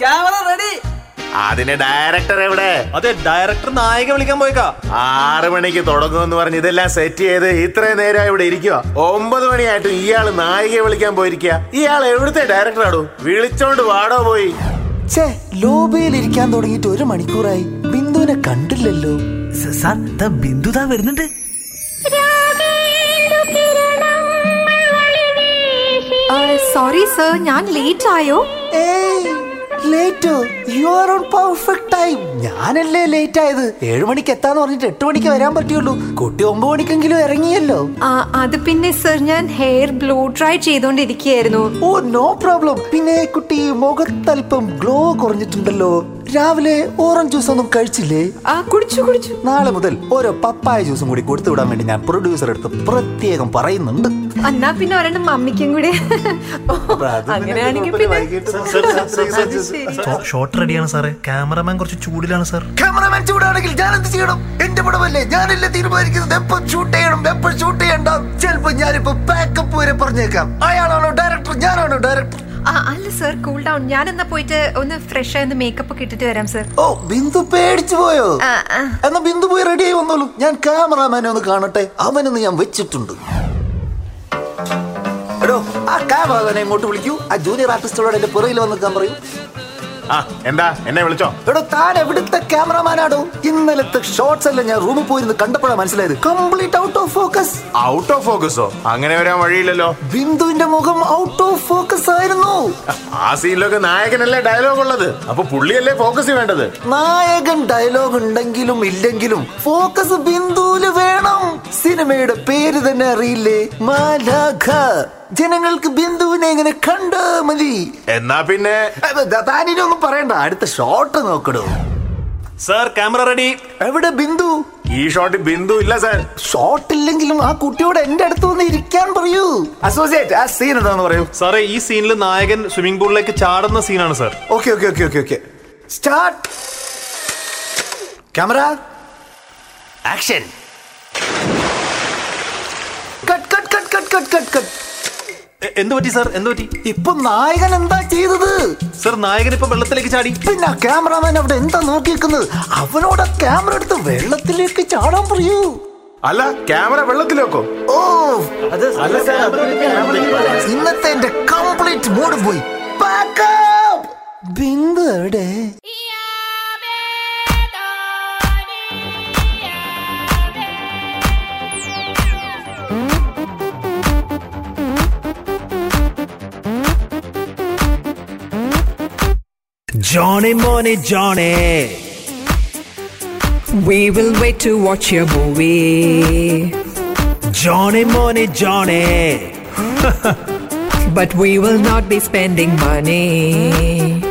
Camera ready. അതിന് director എവിടെ? അതെ ഡയറക്ടർ നായക വിളിക്കാൻ പോയേക്കാ. ആറ് മണിക്ക് തുടങ്ങുമെന്ന് പറഞ്ഞ് ഇതെല്ലാം സെറ്റ് ചെയ്ത് ഇത്രയും നേരം ഇവിടെ ഇരിക്കുക ഒമ്പത് മണിയായിട്ടും ഇയാൾ നായിക വിളിക്കാൻ പോയിരിക്കുക ഇയാൾ എവിടുത്തെ ഡയറക്ടറാടോ വിളിച്ചോണ്ട് വാടോ പോയി. ഛേ ലോബിയിൽ ഇരിക്കാൻ തുടങ്ങിയിട്ട് ഒരു മണിക്കൂറായി. ബിന്ദുവിനെ കണ്ടില്ലല്ലോ. സാർ ദാ ബിന്ദു താ വരുന്നുണ്ട്. സോറി സർ ഞാൻ ലേറ്റ് ആയോ? ഏയ് Leto you are on perfect time ഞാനല്ലേ ലേറ്റ് ആയത്? ഏഴു മണിക്ക് എത്താന്ന് പറഞ്ഞിട്ട് എട്ട് മണിക്ക് വരാൻ പറ്റുള്ളൂ കുട്ടി ഒമ്പത് മണിക്കെങ്കിലും ഇറങ്ങിയല്ലോ. അത് പിന്നെ സർ ഞാൻ ഹെയർ ബ്ലോ ഡ്രൈ ചെയ്തോണ്ടിരിക്കുകയായിരുന്നു. ഓ നോ പ്രോബ്ലം പിന്നെ കുട്ടി മുഖത്തല്പം ഗ്ലോ കുറഞ്ഞിട്ടുണ്ടല്ലോ. രാവിലെ ഓറഞ്ച് ജ്യൂസ് ഒന്നും കഴിച്ചില്ലേ? ആ കുടിച്ചു കുടിച്ചു. നാളെ മുതൽ ഓരോ പപ്പായ ജ്യൂസും കൂടി കൊടുത്തു വിടാൻ വേണ്ടി ഞാൻ പ്രൊഡ്യൂസർ എടുത്ത് പ്രത്യേകം പറയുന്നുണ്ട്. എന്നാ പിന്നെ ഒരെണ്ണം മമ്മിക്കും കൂടി. അങ്ങനെയാണെങ്കിൽ പിന്നെ. ഷോട്ട് റെഡിയാണ് സാറേ ക്യാമറമാൻ കുറച്ച് ചൂടിലാണ് സാർ ക്യാമറമാൻ ചൂടാണെങ്കിൽ ഞാൻ എന്ത് ചെയ്യണം? എന്റെ പടമല്ലേ? ഞാനല്ലേ തീരുമാനിക്കുന്നത്. എപ്പം ഷൂട്ട് ചെയ്യണം. എപ്പോൾ ഷൂട്ട് ചെയ്യണ്ട. ചിലപ്പോ ഞാനിപ്പോ ബാക്കപ്പ് വരെ പറഞ്ഞേക്കാം. അയാളാണോ ഡയറക്ടർ ഞാനാണോ ഡയറക്ടർ ആ, അല്ല സർ കൂൾ ഡൗൺ ഞാൻ എന്നാ പോയിട്ട് ഒന്ന് ഫ്രഷ് ആയി മേക്കപ്പ് ഒക്കെ ഇട്ടിട്ട് വരാം സർ ഓ ബിന്ദു പേടിച്ചു പോയോ. എന്നാ ബിന്ദു പോയി റെഡി ആയി വന്നോളൂ. ഞാൻ ക്യാമറമാനെ ഒന്ന് കാണട്ടെ. അവനൊന്ന് ഞാൻ വെച്ചിട്ടുണ്ട്. എടോ ആ ക്യാമറാമാനെ ഇങ്ങോട്ട് വിളിക്കൂ? ആ ജൂനിയർ ആർട്ടിസ്റ്റോട് എന്റെ പുറകിൽ വന്ന് നിൽക്കാൻ പറയൂ. എന്താ? എന്നെ വിളിച്ചോ? എടോ താൻ എവിടുത്തെ ക്യാമറമാനാടോ? ഇന്നലത്തെ ഷോർട്സ് എല്ലാം ഞാൻ റൂമിൽ പോയിരുന്ന് കണ്ടപ്പോഴാണ് മനസ്സിലായത്. Complete out of focus out of ഫോക്കസോ അങ്ങനെ വരാൻ വഴിയില്ലല്ലോ. ബിന്ദുവിന്റെ മുഖം ഔട്ട് ഓഫ് ഫോക്കസ് ആയിരുന്നു. ആ സീനിലൊക്കെ നായകനല്ലേ ഡയലോഗ് ഉള്ളത്. അപ്പൊ പുള്ളിയല്ലേ ഫോക്കസ് വേണ്ടത്? നായകൻ ഡയലോഗ് ഉണ്ടെങ്കിലും ഇല്ലെങ്കിലും ഫോക്കസ് ബിന്ദുവിൽ വേണം. സിനിമയുടെ പേര് തന്നെ അറിയില്ലേ? മാലാഖ. ജനങ്ങൾക്ക് ബിന്ദുവിനെ ഇങ്ങനെ കണ്ടാ മതി. എന്നാ പിന്നെ? താനിനി ഒന്നും പറയണ്ട. അടുത്ത ഷോട്ട് നോക്കടോ. Sir camera ready. എവിടെ ബിന്ദു? ഈ ഷോട്ട് ബിന്ദു ഇല്ല സാർ. ഷോട്ട് ഇല്ലെങ്കിലും ആ കുട്ടിയോട് എന്റെ അടുത്ത് വന്ന് ഇരിക്കാൻ പറയൂ. അസോസിയേറ്റ് ആ സീൻ എന്താന്ന് പറയൂ. സാറേ ഈ സീനിൽ നായകൻ സ്വിമ്മിംഗ് പൂളിലേക്ക് ചാടുന്ന സീനാണ് sir. Okay okay okay okay okay start camera action cut cut cut cut cut cut cut എന്ത് പറ്റി സാർ? എന്ത് പറ്റി? ഇപ്പൊ നായകൻ എന്താ ചെയ്തത്? സാർ നായകൻ ഇപ്പൊ വെള്ളത്തിലേക്ക് ചാടി. പിന്നെ ക്യാമറമാൻ അവിടെ എന്താ നോക്കിയിരിക്കുന്നത് അവനോട് ക്യാമറ എടുത്ത് വെള്ളത്തിലേക്ക് ചാടാൻ പറയൂ. അല്ല ക്യാമറ വെള്ളത്തിലേക്കോ ഓ ഇന്നത്തെ എന്റെ കംപ്ലീറ്റ് മൂഡ് പോയി! ബിന്ദു എവിടെ? Johnny Money Johnny. We will wait to watch your movie, Johnny Money Johnny. but we will not be spending money.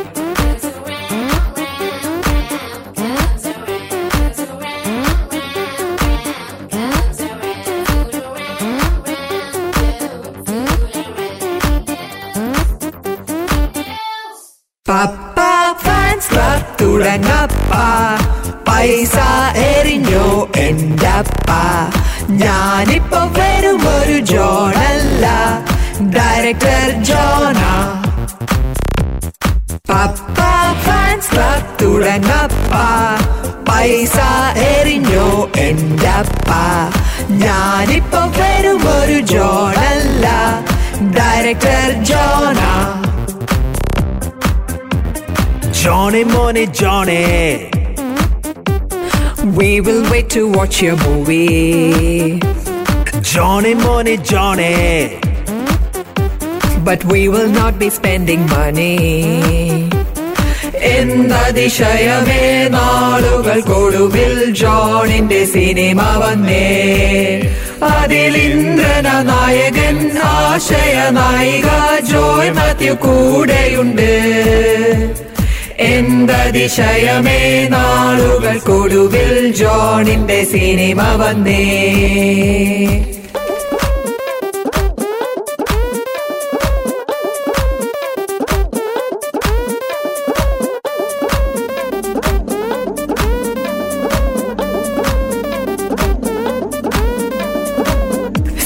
പൈസ എറിഞ്ഞോ എന്റപ്പ? ഞാനിപ്പോ വരും ഒരു ജോണല്ല ഡയറക്ടർ ജോണ. പപ്പ ഫാൻസ് ക്ലബ് തുടങ്ങപ്പ. പൈസ എറിഞ്ഞോ എന്റപ്പ? ഞാനിപ്പോ വരും ഒരു ജോണല്ല ഡയറക്ടർ ജോണാ. Johnny Money Johnny. We will wait to watch your movie, Johnny Money Johnny. but we will not be spending money. എന്തതിശയമേ നാളുകൾ കൊടുവിൽ ജോണിന്റെ സിനിമ വന്നേ അതിലിന്ദ്രന നായകൻ ആശയ നായിക ജോയ് മാത്യു കൂടെയുണ്ട് എന്തതിശയമേ നാളുകൾക്കൊടുവിൽ ജോണിന്റെ സിനിമ വന്നേ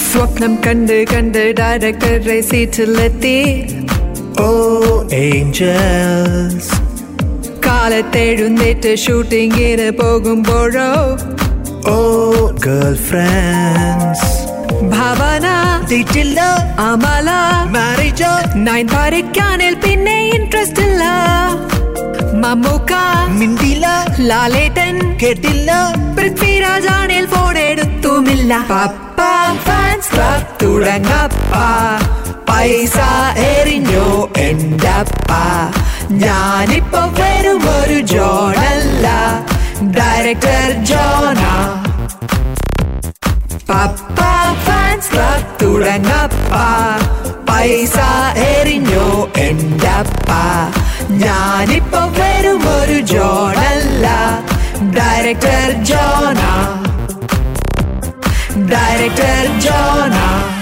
സ്വപ്നം കണ്ട് കണ്ട് ഡയറക്ടറെ സീറ്റിലെത്തി Oh, angels. കാലത്തെഴുന്നേറ്റ് ഷൂട്ടിങ്ങിന് പോകുമ്പോഴോ? ഓ ഗേൾ ഫ്രണ്ട്സ് ഭാവന തെറ്റില്ല അമല മാരേജോ നയൻ പറിക്കാനിൽ പിന്നെ ഇൻട്രസ്റ്റ് ഇല്ല. മമ്മൂക്ക മിണ്ടില്ല ലാലേട്ടൻ കേട്ടില്ല. പൃഥ്വിരാജാണിൽ ഫോൺ എടുത്തുമില്ല. പപ്പ ഫാൻസ് ക്ലബ് തുടങ്ങപ്പ. പൈസ എറിഞ്ഞോ എന്റപ്പ ഞാനിപ്പോ വരും ഒരു ജോണല്ല. ഡയറക്ടർ ജോണ. പപ്പ ഫാൻസ് ക്ലബ് തുടങ്ങപ്പ. പൈസ എറിഞ്ഞോ എന്റപ്പ ഞാനിപ്പോ വരും ഒരു ജോണല്ല. ഡയറക്ടർ ജോണ. ഡയറക്ടർ ജോണാ.